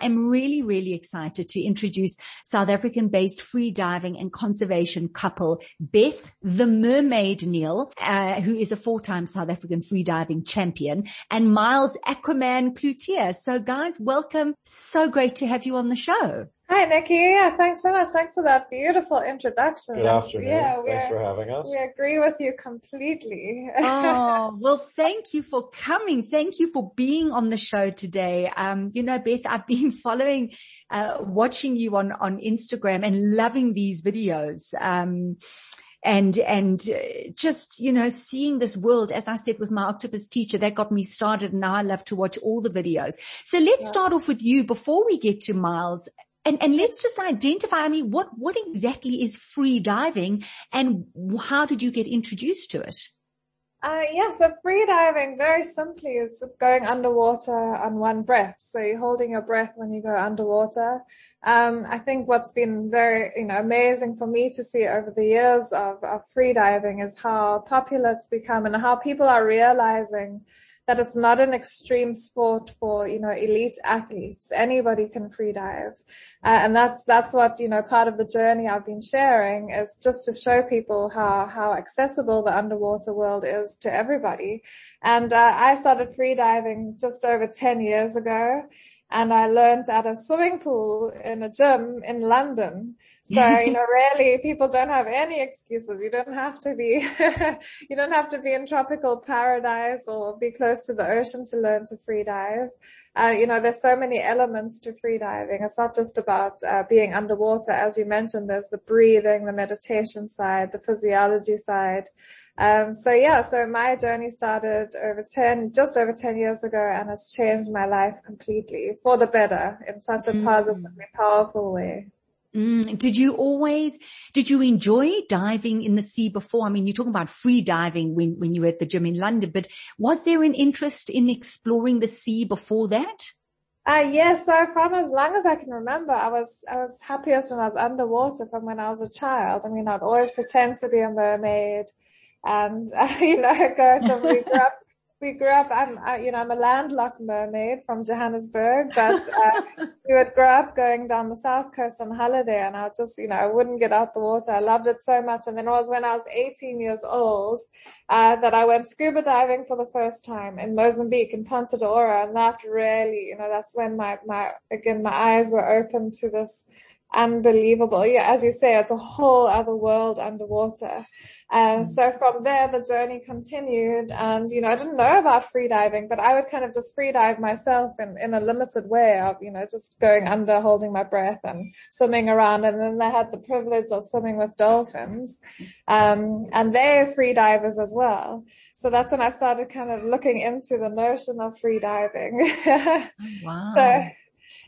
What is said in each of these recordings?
I am really, really excited to introduce South African based free diving and conservation couple, Beth the Mermaid Neale, uh, who is a four-time South African free diving champion and Miles Aquaman Cloutier. So guys, welcome. So great to have you on the show. Hi, Nikki. Yeah, thanks so much. Thanks for that beautiful introduction. Good afternoon. Yeah, thanks for having us. We agree with you completely. oh, well, thank you for coming. Thank you for being on the show today. Um, you know, Beth, I've been following, uh, watching you on, on Instagram and loving these videos. Um, and and uh, just you know seeing this world as i said with my octopus teacher that got me started and now i love to watch all the videos so let's yeah. start off with you before we get to miles and, and let's just identify, I mean, what, what exactly is free diving and how did you get introduced to it? Uh, yeah, so free diving very simply is just going underwater on one breath. So you're holding your breath when you go underwater. Um, I think what's been very, you know, amazing for me to see over the years of, of free diving is how popular it's become and how people are realizing that it's not an extreme sport for, you know, elite athletes. Anybody can free dive. Uh, and that's, that's what, you know, part of the journey I've been sharing is just to show people how, how accessible the underwater world is to everybody. And, uh, I started free diving just over 10 years ago and I learned at a swimming pool in a gym in London. So, you know, really people don't have any excuses. You don't have to be, you don't have to be in tropical paradise or be close to the ocean to learn to free dive. Uh, you know, there's so many elements to free diving. It's not just about uh, being underwater. As you mentioned, there's the breathing, the meditation side, the physiology side. Um, so yeah, so my journey started over 10, just over 10 years ago and it's changed my life completely for the better in such a mm. positive, powerful way. Mm. Did you always, did you enjoy diving in the sea before? I mean, you're talking about free diving when, when you were at the gym in London, but was there an interest in exploring the sea before that? Uh, yeah, so from as long as I can remember, I was, I was happiest when I was underwater from when I was a child. I mean, I'd always pretend to be a mermaid and, uh, you know, go, so we grew up we grew up, I'm, uh, you know, I'm a landlocked mermaid from Johannesburg, but, uh, we would grow up going down the south coast on holiday and I just, you know, I wouldn't get out the water. I loved it so much. And then it was when I was 18 years old, uh, that I went scuba diving for the first time in Mozambique in Ponta do Ouro. And that really, you know, that's when my, my, again, my eyes were open to this, unbelievable. Yeah, as you say, it's a whole other world underwater. And mm. so from there, the journey continued. And, you know, I didn't know about free diving, but I would kind of just free dive myself in, in a limited way of, you know, just going under, holding my breath and swimming around. And then I had the privilege of swimming with dolphins. Um, and they're free divers as well. So that's when I started kind of looking into the notion of free diving. wow. So,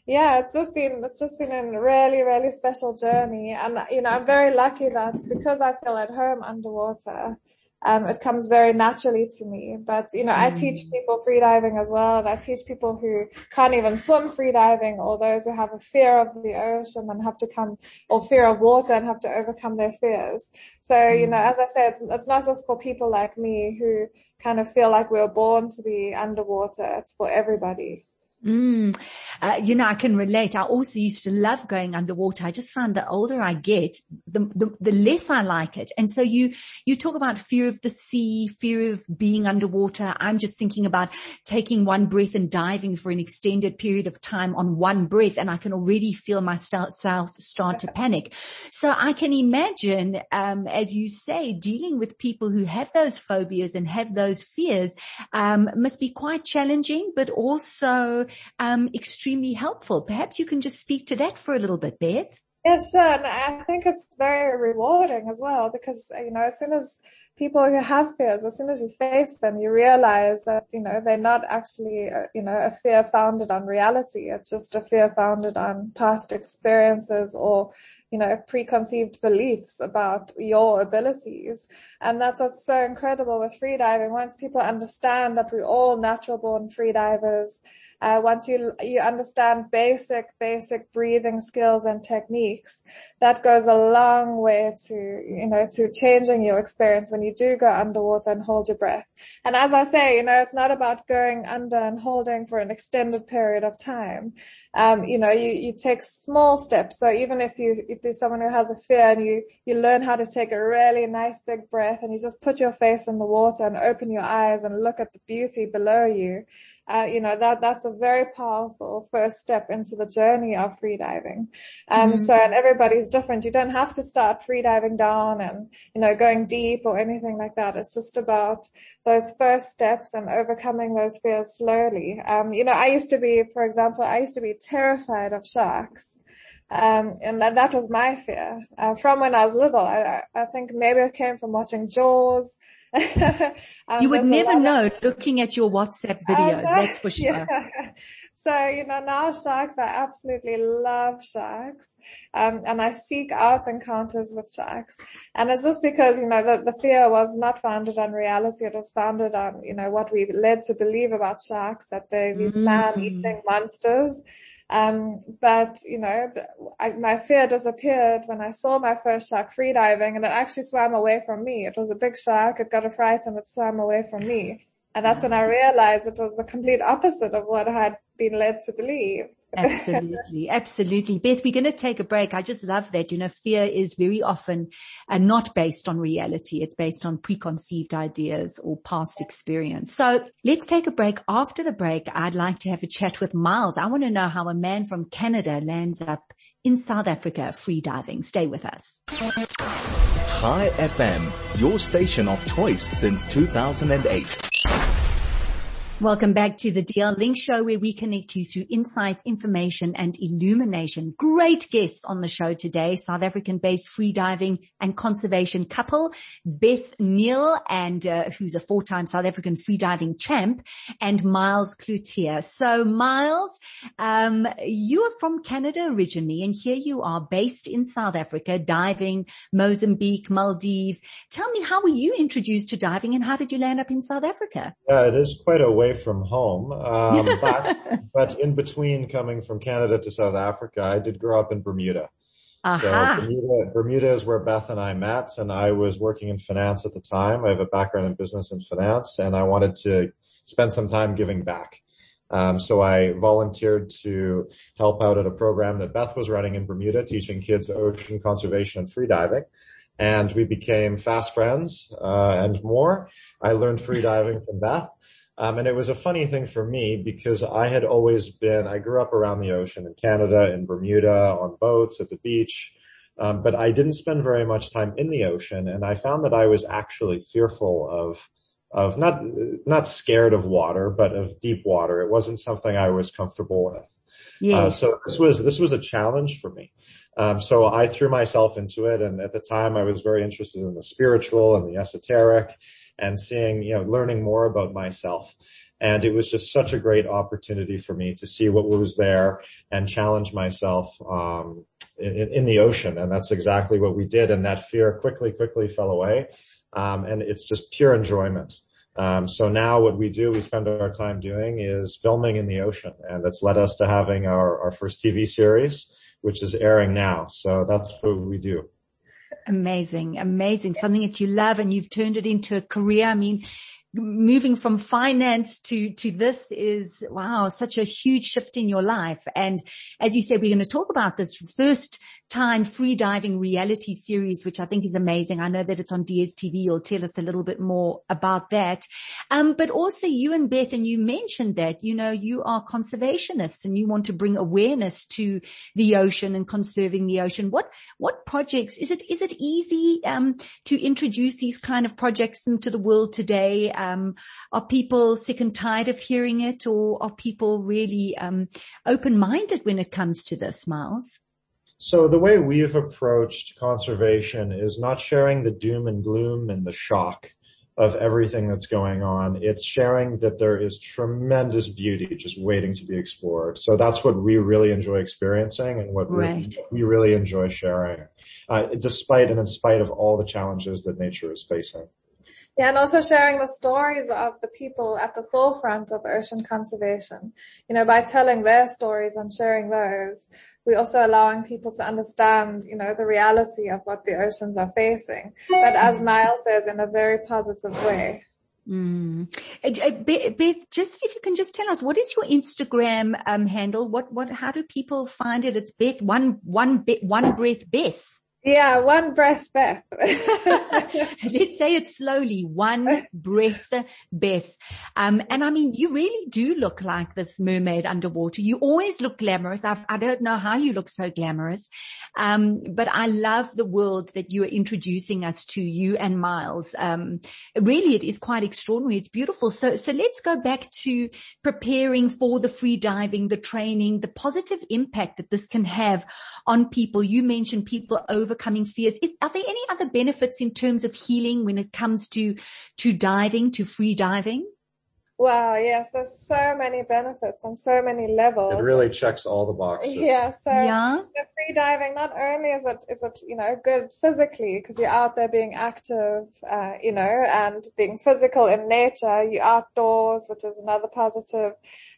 yeah, it's just been, it's just been a really, really special journey. And, you know, I'm very lucky that because I feel at home underwater, um, it comes very naturally to me. But, you know, mm. I teach people freediving as well. And I teach people who can't even swim freediving or those who have a fear of the ocean and have to come or fear of water and have to overcome their fears. So, mm. you know, as I said, it's, it's not just for people like me who kind of feel like we we're born to be underwater. It's for everybody. Mm. Uh, you know, I can relate. I also used to love going underwater. I just found the older I get, the, the, the, less I like it. And so you, you talk about fear of the sea, fear of being underwater. I'm just thinking about taking one breath and diving for an extended period of time on one breath. And I can already feel myself start to panic. So I can imagine, um, as you say, dealing with people who have those phobias and have those fears, um, must be quite challenging, but also um, extremely helpful. Perhaps you can just speak to that for a little bit, Beth. Yeah, sure. And I think it's very rewarding as well because, you know, as soon as people who have fears, as soon as you face them, you realize that, you know, they're not actually, uh, you know, a fear founded on reality. It's just a fear founded on past experiences or, you know, preconceived beliefs about your abilities. And that's what's so incredible with freediving. Once people understand that we're all natural born freedivers, uh, once you, you understand basic, basic breathing skills and techniques, that goes a long way to, you know, to changing your experience when you do go underwater and hold your breath. And as I say, you know, it's not about going under and holding for an extended period of time. Um, you know, you, you take small steps. So even if you, if you're someone who has a fear and you, you learn how to take a really nice big breath and you just put your face in the water and open your eyes and look at the beauty below you, uh, you know, that, that's a very powerful first step into the journey of freediving. Um, mm-hmm. so, and everybody's different. You don't have to start freediving down and, you know, going deep or anything like that. It's just about those first steps and overcoming those fears slowly. Um, you know, I used to be, for example, I used to be terrified of sharks. Um, and that, that was my fear, uh, from when I was little. I, I think maybe it came from watching Jaws. Um, you would never know of, looking at your WhatsApp videos, that's for sure. Yeah. So, you know, now sharks, I absolutely love sharks. Um, and I seek out encounters with sharks. And it's just because, you know, the, the fear was not founded on reality. It was founded on, you know, what we led to believe about sharks, that they're these mm. man-eating monsters. Um, but you know, I, my fear disappeared when I saw my first shark freediving and it actually swam away from me. It was a big shark. It got a fright and it swam away from me. And that's when I realized it was the complete opposite of what I had been led to believe. Absolutely. Absolutely. Beth, we're going to take a break. I just love that. You know, fear is very often uh, not based on reality. It's based on preconceived ideas or past experience. So let's take a break. After the break, I'd like to have a chat with Miles. I want to know how a man from Canada lands up in South Africa free diving. Stay with us. Hi FM, your station of choice since 2008. Welcome back to the DL Link Show where we connect you through insights, information and illumination. Great guests on the show today, South African based freediving and conservation couple, Beth Neale and uh, who's a four-time South African freediving champ and Miles Cloutier. So Miles, um, you are from Canada originally and here you are based in South Africa, diving Mozambique, Maldives. Tell me, how were you introduced to diving and how did you land up in South Africa? Yeah, it is quite a way away from home. Um, but, but in between coming from Canada to South Africa, I did grow up in Bermuda. Uh-huh. So Bermuda, Bermuda is where Beth and I met and I was working in finance at the time. I have a background in business and finance and I wanted to spend some time giving back. Um, so I volunteered to help out at a program that Beth was running in Bermuda, teaching kids ocean conservation and freediving. And we became fast friends, uh, and more. I learned freediving from Beth. Um, and it was a funny thing for me because I had always been, I grew up around the ocean in Canada, in Bermuda, on boats, at the beach. Um, but I didn't spend very much time in the ocean and I found that I was actually fearful of, of not, not scared of water, but of deep water. It wasn't something I was comfortable with. Yes. Uh, so this was, this was a challenge for me. Um, so I threw myself into it and at the time I was very interested in the spiritual and the esoteric and seeing, you know, learning more about myself. And it was just such a great opportunity for me to see what was there and challenge myself, um, in, in, the ocean. And that's exactly what we did. And that fear quickly, quickly fell away. Um, and it's just pure enjoyment. Um, so now what we do, we spend our time doing is filming in the ocean and that's led us to having our, our first TV series, which is airing now. So that's what we do. Amazing, amazing. Something that you love and you've turned it into a career. I mean, moving from finance to, to this is, wow, such a huge shift in your life. And as you said, we're going to talk about this first time free diving reality series, which I think is amazing. I know that it's on DSTV. You'll tell us a little bit more about that. Um, but also you and Beth, and you mentioned that, you know, you are conservationists and you want to bring awareness to the ocean and conserving the ocean. What, what projects, is it, is it easy, um, to introduce these kind of projects into the world today? Um, are people sick and tired of hearing it or are people really, um, open-minded when it comes to this, Miles? So the way we've approached conservation is not sharing the doom and gloom and the shock of everything that's going on. It's sharing that there is tremendous beauty just waiting to be explored. So that's what we really enjoy experiencing and what right. we, we, really enjoy sharing, uh, despite and in spite of all the challenges that nature is facing. Yeah, and also sharing the stories of the people at the forefront of ocean conservation. You know, by telling their stories and sharing those, we're also allowing people to understand, you know, the reality of what the oceans are facing. But as Miles says, in a very positive way. Mm. Beth, just if you can just tell us, what is your Instagram um, handle? What, what, how do people find it? It's Beth, one, one, one breath Beth. Yeah, one breath, Beth. Let's say it slowly. One breath, Beth. Um, and I mean, you really do look like this mermaid underwater. You always look glamorous. I've, I do not know how you look so glamorous. Um, but I love the world that you are introducing us to, you and Miles. Um, really it is quite extraordinary. It's beautiful. So, so let's go back to preparing for the free diving, the training, the positive impact that this can have on people. You mentioned people over overcoming fears. Are there any other benefits in terms of healing when it comes to, to diving, to free diving? Wow, yes, there's so many benefits on so many levels. It really checks all the boxes. Yeah, so yeah. free diving, not only is it, is it, you know, good physically because you're out there being active, uh, you know, and being physical in nature, you're outdoors, which is another positive.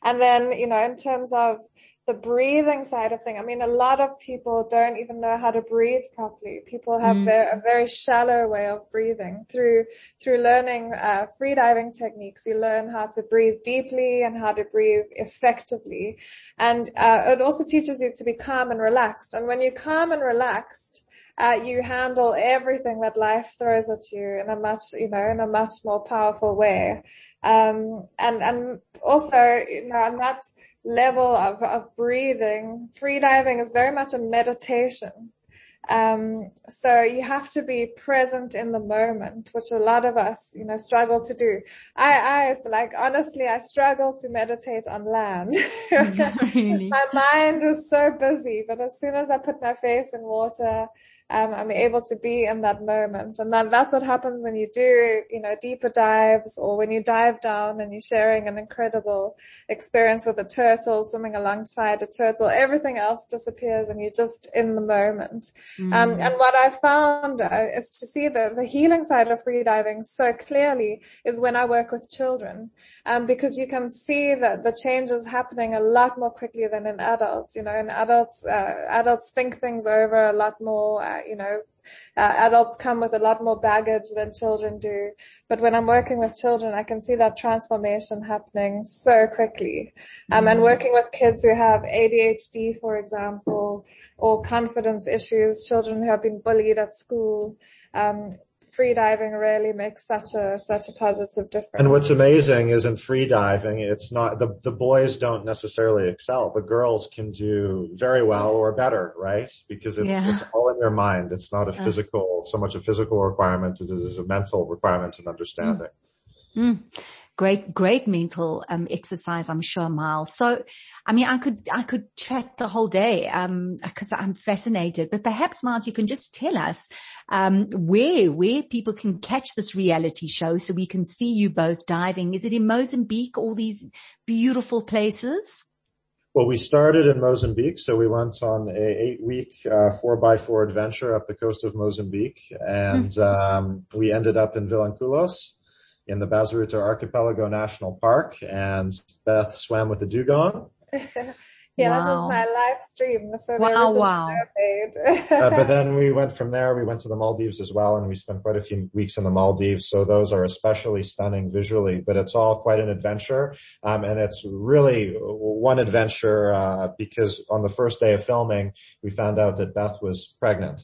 And then, you know, in terms of the breathing side of thing. I mean, a lot of people don't even know how to breathe properly. People have mm. a very shallow way of breathing through, through learning, uh, freediving techniques. You learn how to breathe deeply and how to breathe effectively. And, uh, it also teaches you to be calm and relaxed. And when you're calm and relaxed, uh, you handle everything that life throws at you in a much, you know, in a much more powerful way. Um, and, and also, you know, and that level of, of breathing, free diving is very much a meditation. Um, so you have to be present in the moment, which a lot of us, you know, struggle to do. I, I, like, honestly, I struggle to meditate on land. really? my mind is so busy, but as soon as I put my face in water, um, I'm able to be in that moment. And then that's what happens when you do, you know, deeper dives or when you dive down and you're sharing an incredible experience with a turtle, swimming alongside a turtle. Everything else disappears and you're just in the moment. Mm. Um, and what I found uh, is to see the, the healing side of free diving so clearly is when I work with children. Um, because you can see that the change is happening a lot more quickly than in adults. You know, in adults, uh, adults think things over a lot more, uh, you know, uh, adults come with a lot more baggage than children do. But when I'm working with children, I can see that transformation happening so quickly. Um, mm-hmm. and working with kids who have ADHD, for example, or confidence issues, children who have been bullied at school, um, free diving really makes such a such a positive difference. And what's amazing is in free diving, it's not the the boys don't necessarily excel. The girls can do very well or better, right? Because it's yeah. it's all in their mind. It's not a physical so much a physical requirement as it is a mental requirement and understanding. Mm. Mm great, great mental um, exercise, I'm sure, Miles. So, I mean, I could, I could chat the whole day, um, cause I'm fascinated, but perhaps Miles, you can just tell us, um, where, where people can catch this reality show so we can see you both diving. Is it in Mozambique, all these beautiful places? Well, we started in Mozambique, so we went on a eight week, uh, four by four adventure up the coast of Mozambique and, mm-hmm. um, we ended up in Vilanculos in the Bazaruto Archipelago National Park and Beth swam with a dugong. yeah, wow. that was my live stream. So wow, wow. uh, but then we went from there, we went to the Maldives as well and we spent quite a few weeks in the Maldives. So those are especially stunning visually, but it's all quite an adventure. Um, and it's really one adventure, uh, because on the first day of filming, we found out that Beth was pregnant.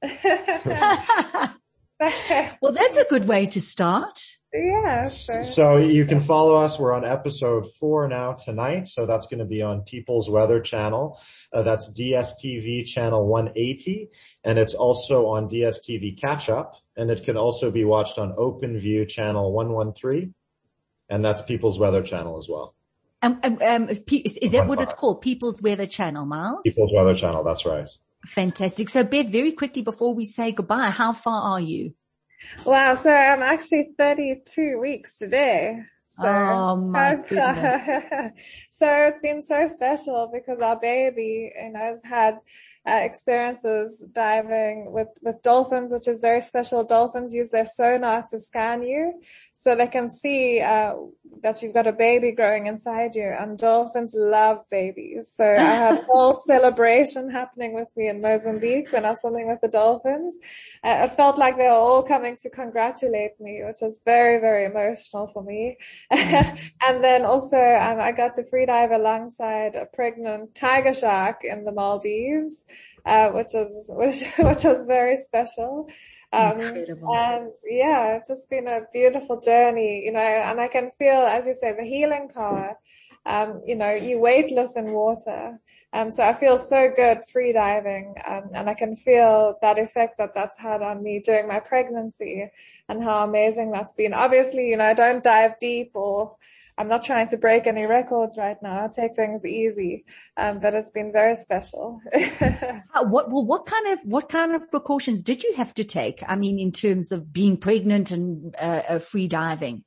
well, that's a good way to start. Yeah. Sure. So you can follow us. We're on episode four now tonight. So that's going to be on People's Weather Channel. Uh, that's DSTV channel 180. And it's also on DSTV Catch Up. And it can also be watched on OpenView channel 113. And that's People's Weather Channel as well. Um, um, um is, is that what it's called? People's Weather Channel, Miles? People's Weather Channel. That's right. Fantastic. So Beth, very quickly before we say goodbye, how far are you? Wow. So I'm actually 32 weeks today. So, oh my goodness. so it's been so special because our baby, you know, has had uh, experiences diving with, with dolphins, which is very special. Dolphins use their sonar to scan you so they can see, uh, that you've got a baby growing inside you and dolphins love babies. So I had a whole celebration happening with me in Mozambique when I was swimming with the dolphins. Uh, it felt like they were all coming to congratulate me, which was very, very emotional for me. and then also um, I got to freedive alongside a pregnant tiger shark in the Maldives uh, which was which which was very special. Um, and yeah, it's just been a beautiful journey, you know, and I can feel, as you say, the healing power. Um, you know, you weightless in water. Um, so I feel so good free diving, um, and I can feel that effect that that's had on me during my pregnancy and how amazing that's been. Obviously, you know, I don't dive deep or I'm not trying to break any records right now. I take things easy, um, but it's been very special. what well, what kind of what kind of precautions did you have to take? I mean, in terms of being pregnant and uh, uh, free diving.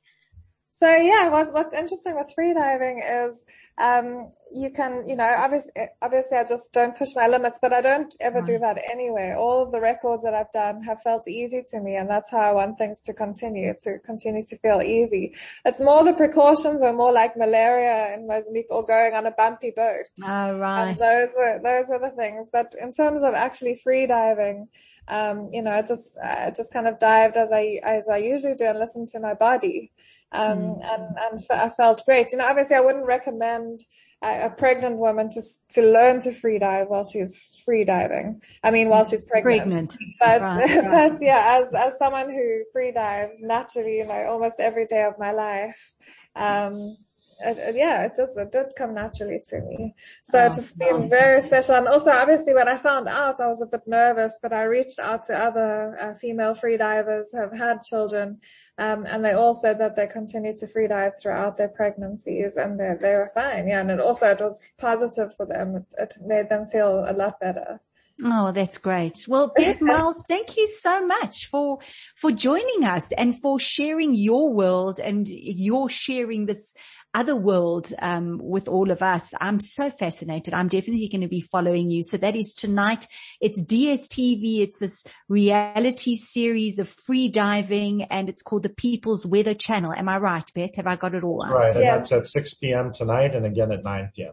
So yeah, what's, what's interesting with freediving is, um, you can, you know, obviously, obviously I just don't push my limits, but I don't ever right. do that anyway. All of the records that I've done have felt easy to me and that's how I want things to continue, to continue to feel easy. It's more the precautions are more like malaria in Mozambique or going on a bumpy boat. Oh, right. And those are, those are the things. But in terms of actually freediving, um, you know, I just, I just kind of dived as I, as I usually do and listened to my body. Um, mm. and, and I felt great. You know, obviously I wouldn't recommend a, a pregnant woman to, to learn to free dive while she's free diving. I mean, while she's pregnant. Pregnant. But, right, right. but yeah, as, as someone who free dives naturally, you know, almost every day of my life, um, it, yeah, it just, it did come naturally to me. So oh, it just been very special. And also obviously when I found out, I was a bit nervous, but I reached out to other uh, female freedivers who have had children. Um, and they all said that they continued to freedive throughout their pregnancies and they, they were fine. Yeah. And it also, it was positive for them. It, it made them feel a lot better. Oh, that's great. Well, Beth Miles, thank you so much for, for joining us and for sharing your world and your sharing this other world, um, with all of us. I'm so fascinated. I'm definitely going to be following you. So that is tonight. It's DSTV. It's this reality series of free diving and it's called the People's Weather Channel. Am I right, Beth? Have I got it all right? Right. And yeah. that's at 6 p.m. tonight and again at 9 p.m.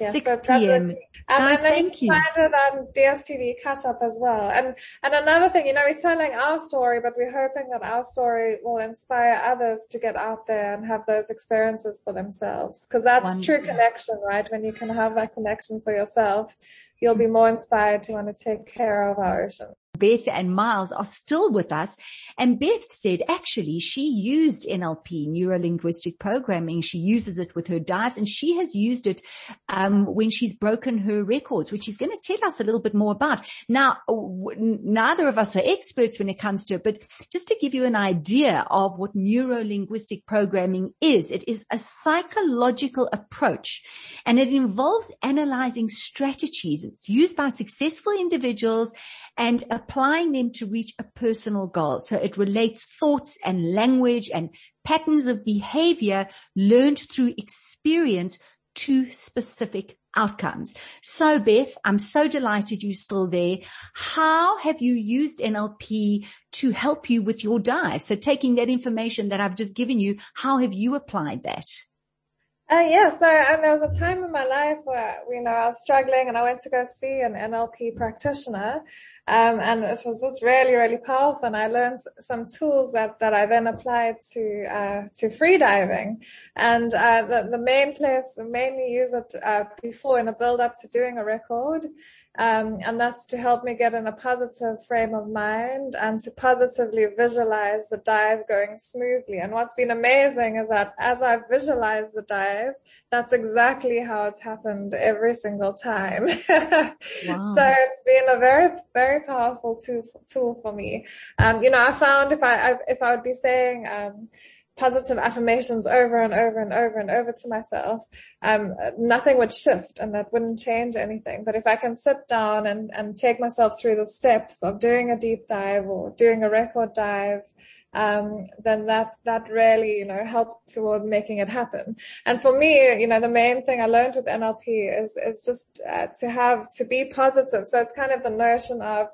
Yeah, 6 so p.m. Um, Guys, and then thank you. Find on DSTV catch up as well. And, and another thing, you know, we're telling our story, but we're hoping that our story will inspire others to get out there and have those experiences for themselves. Cause that's Wonderful. true connection, right? When you can have that connection for yourself, you'll be more inspired to want to take care of our ocean. Beth and Miles are still with us. And Beth said actually she used NLP, neuro-linguistic programming. She uses it with her dives and she has used it um, when she's broken her records, which she's going to tell us a little bit more about. Now, w- neither of us are experts when it comes to it, but just to give you an idea of what neuro-linguistic programming is, it is a psychological approach and it involves analyzing strategies. It's used by successful individuals and applying them to reach a personal goal. So it relates thoughts and language and patterns of behavior learned through experience to specific outcomes. So Beth, I'm so delighted you're still there. How have you used NLP to help you with your diet? So taking that information that I've just given you, how have you applied that? Uh, yeah, so there was a time in my life where, you know, I was struggling and I went to go see an NLP practitioner. Um, and it was just really, really powerful. And I learned some tools that, that I then applied to, uh, to freediving. And, uh, the, the main place, mainly use it, uh, before in a build up to doing a record. Um, and that's to help me get in a positive frame of mind and to positively visualize the dive going smoothly. And what's been amazing is that as I've visualized the dive, that's exactly how it's happened every single time. wow. So it's been a very, very powerful tool, tool for me. Um, you know, I found if I, if I would be saying, um, positive affirmations over and over and over and over to myself, um, nothing would shift and that wouldn't change anything. But if I can sit down and, and take myself through the steps of doing a deep dive or doing a record dive, um, then that, that really, you know, helped toward making it happen. And for me, you know, the main thing I learned with NLP is, is just uh, to have, to be positive. So it's kind of the notion of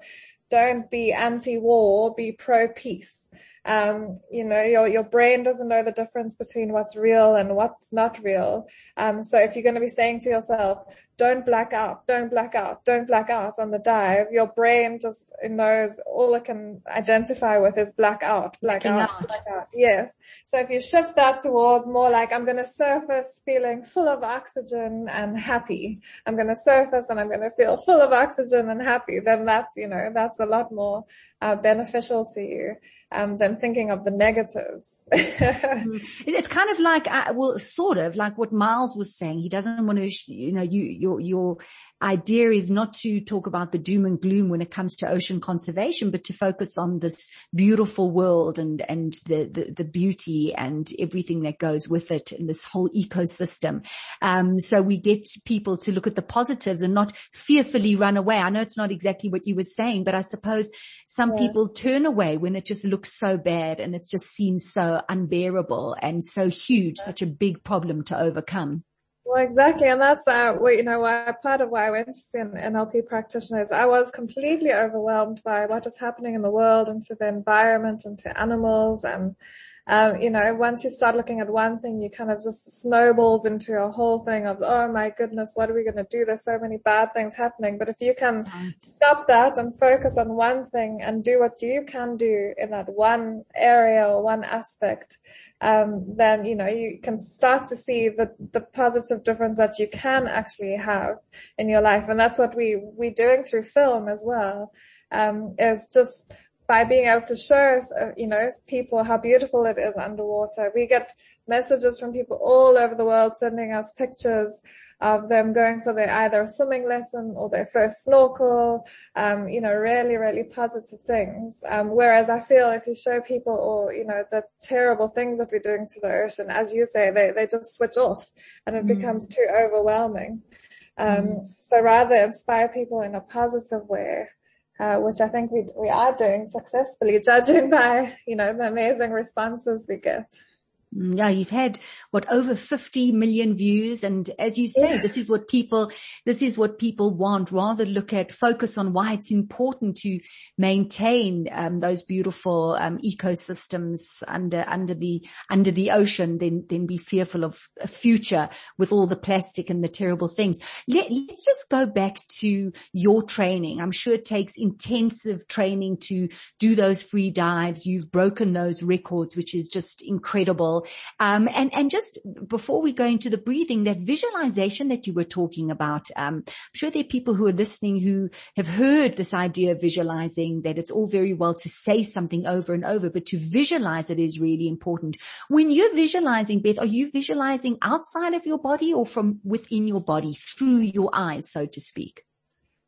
don't be anti-war, be pro-peace. Um, you know, your, your brain doesn't know the difference between what's real and what's not real. Um, so if you're going to be saying to yourself, don't black out, don't black out, don't black out on the dive, your brain just knows all it can identify with is black out, black out, out, black out. Yes. So if you shift that towards more like, I'm going to surface feeling full of oxygen and happy. I'm going to surface and I'm going to feel full of oxygen and happy. Then that's, you know, that's a lot more uh, beneficial to you um, than thinking of the negatives. Mm. it's kind of like, uh, well, sort of like what Miles was saying. He doesn't want to, you know, you, your, your idea is not to talk about the doom and gloom when it comes to ocean conservation, but to focus on this beautiful world and, and the, the, the beauty and everything that goes with it and this whole ecosystem. Um, so we get people to look at the positives and not fearfully run away. I know it's not exactly what you were saying, but I suppose some yeah. people turn away when it just looks so bad and it just seems so unbearable and so huge, such a big problem to overcome. Well, exactly. And that's, uh, what, you know, why, part of why I went to see an NLP practitioners. I was completely overwhelmed by what is happening in the world and to the environment and to animals and, um, you know, once you start looking at one thing, you kind of just snowballs into a whole thing of, oh my goodness, what are we going to do? There's so many bad things happening. But if you can stop that and focus on one thing and do what you can do in that one area or one aspect, um, then, you know, you can start to see the, the positive difference that you can actually have in your life. And that's what we, we're doing through film as well, um, is just, by being able to show, uh, you know, people how beautiful it is underwater. We get messages from people all over the world sending us pictures of them going for their either a swimming lesson or their first snorkel, um, you know, really, really positive things. Um, whereas I feel if you show people or, you know, the terrible things that we're doing to the ocean, as you say, they, they just switch off and it mm. becomes too overwhelming. Um, mm. so rather inspire people in a positive way uh, which I think we we are doing successfully, judging by you know the amazing responses we get. Mm, yeah, you've had what over 50 million views. And as you say, yeah. this is what people, this is what people want. Rather look at focus on why it's important to maintain um, those beautiful um, ecosystems under, under the, under the ocean than, than be fearful of a future with all the plastic and the terrible things. Let, let's just go back to your training. I'm sure it takes intensive training to do those free dives. You've broken those records, which is just incredible. Um, and, and just before we go into the breathing, that visualization that you were talking about, um, I'm sure there are people who are listening who have heard this idea of visualizing that it's all very well to say something over and over, but to visualize it is really important. When you're visualizing, Beth, are you visualizing outside of your body or from within your body through your eyes, so to speak?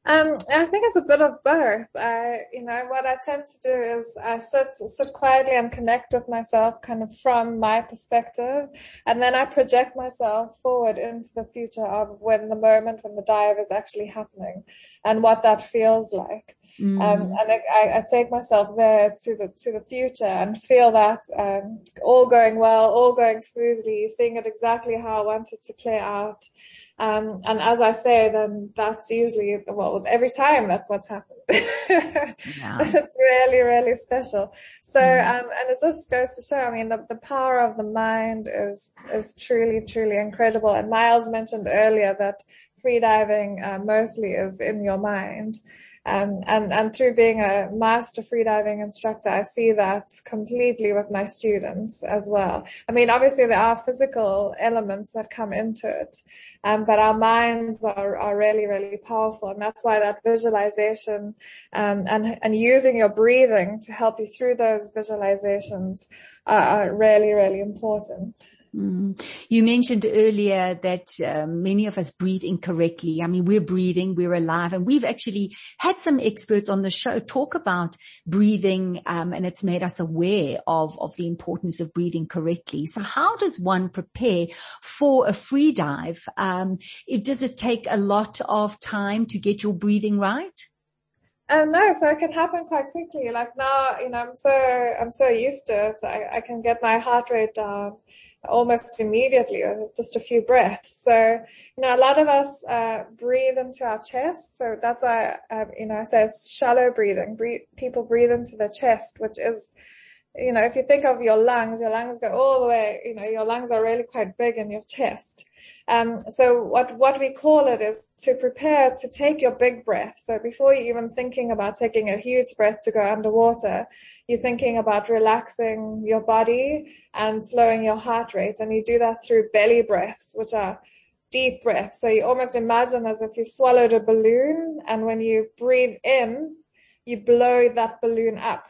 Um, I think it's a bit of both. I, you know, what I tend to do is I sit, sit quietly and connect with myself kind of from my perspective. And then I project myself forward into the future of when the moment when the dive is actually happening and what that feels like. Mm. Um, and I, I, take myself there to the to the future and feel that um, all going well, all going smoothly, seeing it exactly how I want it to play out. Um, and as I say, then that's usually, well, every time that's what's happened. yeah. it's really, really special. So, mm. um, and it just goes to show, I mean, the, the power of the mind is, is truly, truly incredible. And Miles mentioned earlier that freediving uh, mostly is in your mind. Um, and, and through being a master freediving instructor, I see that completely with my students as well. I mean, obviously there are physical elements that come into it, um, but our minds are, are really, really powerful. And that's why that visualization, um, and, and using your breathing to help you through those visualizations are, are really, really important. Mm. You mentioned earlier that uh, many of us breathe incorrectly. I mean, we're breathing, we're alive, and we've actually had some experts on the show talk about breathing, um, and it's made us aware of of the importance of breathing correctly. So, how does one prepare for a free dive? Um, it, does it take a lot of time to get your breathing right? Um, no, so it can happen quite quickly. Like now, you know, I'm so, I'm so used to it. I, I can get my heart rate down almost immediately with just a few breaths. So, you know, a lot of us, uh, breathe into our chest. So that's why, um, you know, I say shallow breathing. Breathe, people breathe into the chest, which is, you know, if you think of your lungs, your lungs go all the way, you know, your lungs are really quite big in your chest. Um, so what, what we call it is to prepare to take your big breath. So before you're even thinking about taking a huge breath to go underwater, you're thinking about relaxing your body and slowing your heart rate. And you do that through belly breaths, which are deep breaths. So you almost imagine as if you swallowed a balloon and when you breathe in, you blow that balloon up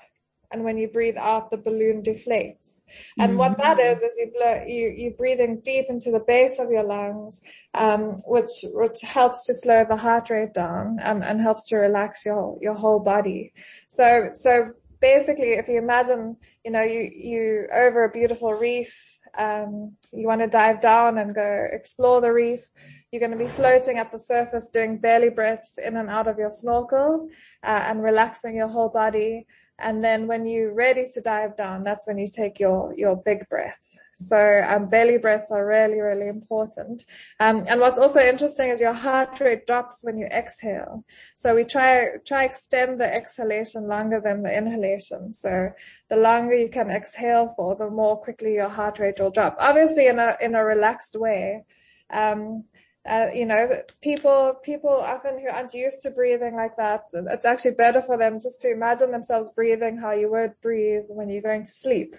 and when you breathe out, the balloon deflates. And mm-hmm. what that is, is you blow, you, you're breathing deep into the base of your lungs, um, which, which helps to slow the heart rate down and, and helps to relax your, your whole body. So, so basically, if you imagine, you know, you, you over a beautiful reef, um, you want to dive down and go explore the reef. You're going to be floating at the surface doing belly breaths in and out of your snorkel, uh, and relaxing your whole body. And then when you're ready to dive down, that's when you take your, your big breath. So um, belly breaths are really, really important. Um, and what's also interesting is your heart rate drops when you exhale. So we try try extend the exhalation longer than the inhalation. So the longer you can exhale for, the more quickly your heart rate will drop. Obviously, in a in a relaxed way. Um, uh, you know, people, people often who aren't used to breathing like that, it's actually better for them just to imagine themselves breathing how you would breathe when you're going to sleep.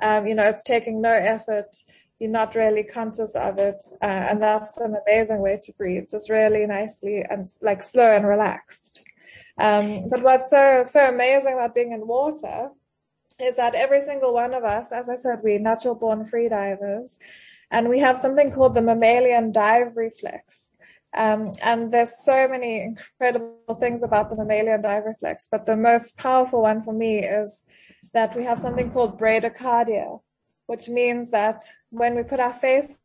Um, you know, it's taking no effort. You're not really conscious of it. Uh, and that's an amazing way to breathe, just really nicely and like slow and relaxed. Um, but what's so, so amazing about being in water is that every single one of us, as I said, we're natural born free divers and we have something called the mammalian dive reflex. Um, and there's so many incredible things about the mammalian dive reflex, but the most powerful one for me is that we have something called bradycardia, which means that when we put our faces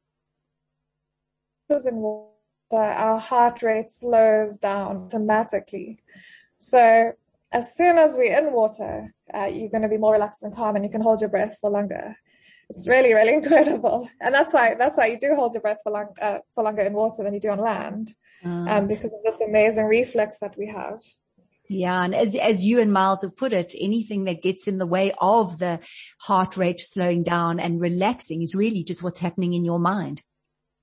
in water, our heart rate slows down automatically. So as soon as we're in water, uh, you're going to be more relaxed and calm and you can hold your breath for longer. It's really, really incredible. And that's why, that's why you do hold your breath for long, uh, for longer in water than you do on land. Um, um, because of this amazing reflex that we have. Yeah. And as, as you and Miles have put it, anything that gets in the way of the heart rate slowing down and relaxing is really just what's happening in your mind.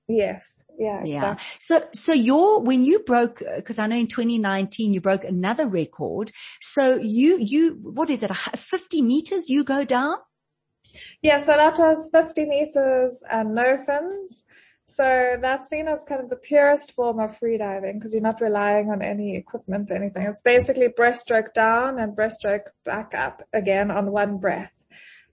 Yes. Yeah. Yeah. So, so your, when you broke, cause I know in 2019 you broke another record. So you, you, what is it? 50 meters you go down? Yeah, so that was 50 meters and no fins. So that's seen as kind of the purest form of freediving because you're not relying on any equipment or anything. It's basically breaststroke down and breaststroke back up again on one breath.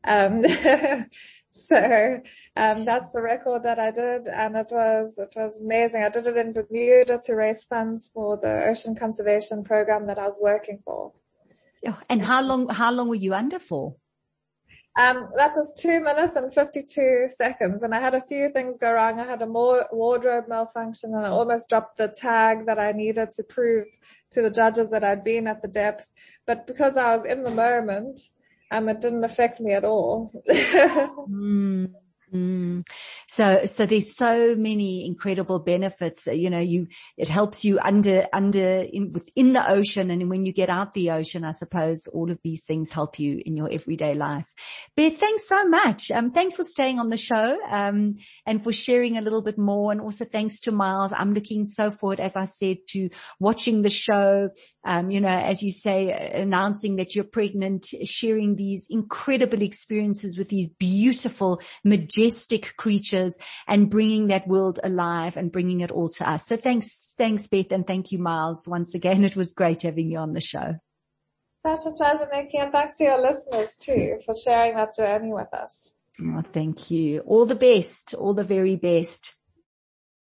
Um, so, um, that's the record that I did and it was, it was amazing. I did it in Bermuda to raise funds for the ocean conservation program that I was working for. Oh, and how long, how long were you under for? Um, that was two minutes and 52 seconds and I had a few things go wrong. I had a more wardrobe malfunction and I almost dropped the tag that I needed to prove to the judges that I'd been at the depth. But because I was in the moment, um, it didn't affect me at all. mm. Mm. So, so there's so many incredible benefits. You know, you, it helps you under, under, in, within the ocean. And when you get out the ocean, I suppose all of these things help you in your everyday life. Beth, thanks so much. Um, thanks for staying on the show, um, and for sharing a little bit more. And also thanks to Miles. I'm looking so forward, as I said, to watching the show. Um, you know, as you say, announcing that you're pregnant, sharing these incredible experiences with these beautiful, majestic creatures and bringing that world alive and bringing it all to us. So thanks, thanks Beth and thank you Miles once again. It was great having you on the show. Such a pleasure, Nikki, and thanks to your listeners too for sharing that journey with us. Oh, thank you. All the best. All the very best.